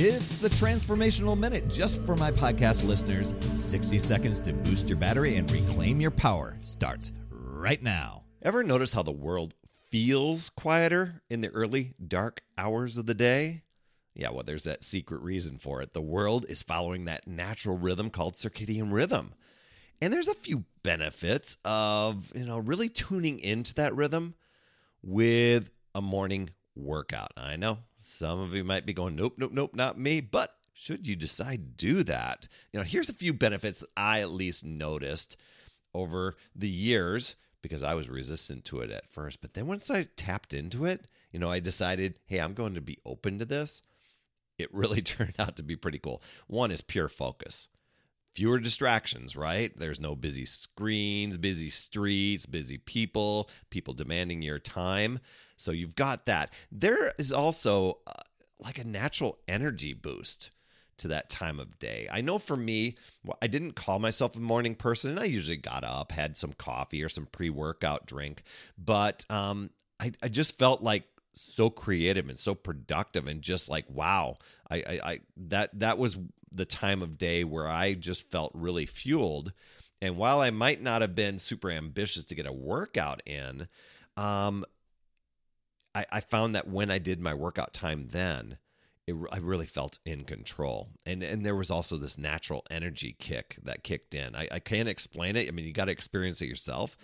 It's the Transformational Minute just for my podcast listeners. 60 seconds to boost your battery and reclaim your power starts right now. Ever notice how the world feels quieter in the early, dark hours of the day? Yeah, well, there's that secret reason for it. The world is following that natural rhythm called circadian rhythm. And there's a few benefits of, you know, really tuning into that rhythm with a morning workout. I know some of you might be going, nope, nope, nope, not me. But should you decide to do that, you know, here's a few benefits I at least noticed over the years because I was resistant to it at first. But then once I tapped into it, you know, I decided, hey, I'm going to be open to this. It really turned out to be pretty cool. One is pure focus fewer distractions, right? There's no busy screens, busy streets, busy people, people demanding your time. So you've got that. There is also uh, like a natural energy boost to that time of day. I know for me, I didn't call myself a morning person, and I usually got up, had some coffee or some pre workout drink, but um, I, I just felt like so creative and so productive and just like wow I, I, I that that was the time of day where I just felt really fueled. And while I might not have been super ambitious to get a workout in, um, I, I found that when I did my workout time then, it, I really felt in control. And and there was also this natural energy kick that kicked in. I, I can't explain it. I mean, you got to experience it yourself.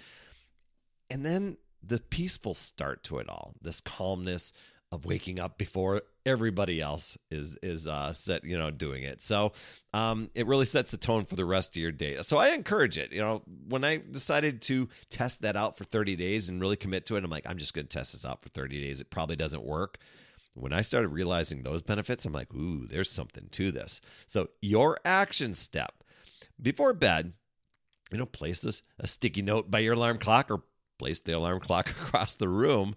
And then the peaceful start to it all, this calmness, of waking up before everybody else is is uh set you know doing it. So um it really sets the tone for the rest of your day. So i encourage it you know when i decided to test that out for 30 days and really commit to it i'm like i'm just going to test this out for 30 days. It probably doesn't work. When i started realizing those benefits i'm like ooh there's something to this. So your action step before bed you know place this a sticky note by your alarm clock or place the alarm clock across the room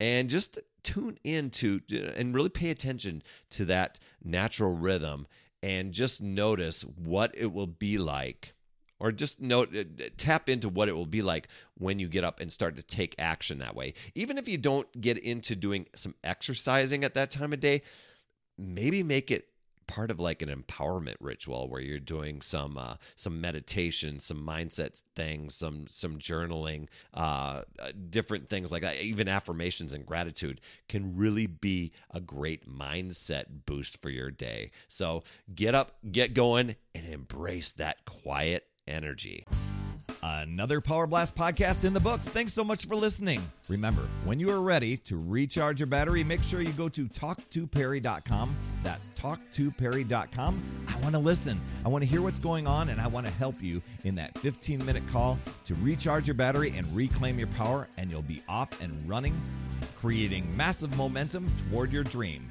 and just tune into and really pay attention to that natural rhythm and just notice what it will be like or just note uh, tap into what it will be like when you get up and start to take action that way. Even if you don't get into doing some exercising at that time of day maybe make it part of like an empowerment ritual where you're doing some uh, some meditation, some mindset things, some some journaling, uh, uh, different things like that. Even affirmations and gratitude can really be a great mindset boost for your day. So get up, get going, and embrace that quiet energy. Another Power Blast podcast in the books. Thanks so much for listening. Remember, when you are ready to recharge your battery, make sure you go to talktoperry.com. That's talktoperry.com. I want to listen. I want to hear what's going on, and I want to help you in that 15 minute call to recharge your battery and reclaim your power, and you'll be off and running, creating massive momentum toward your dream.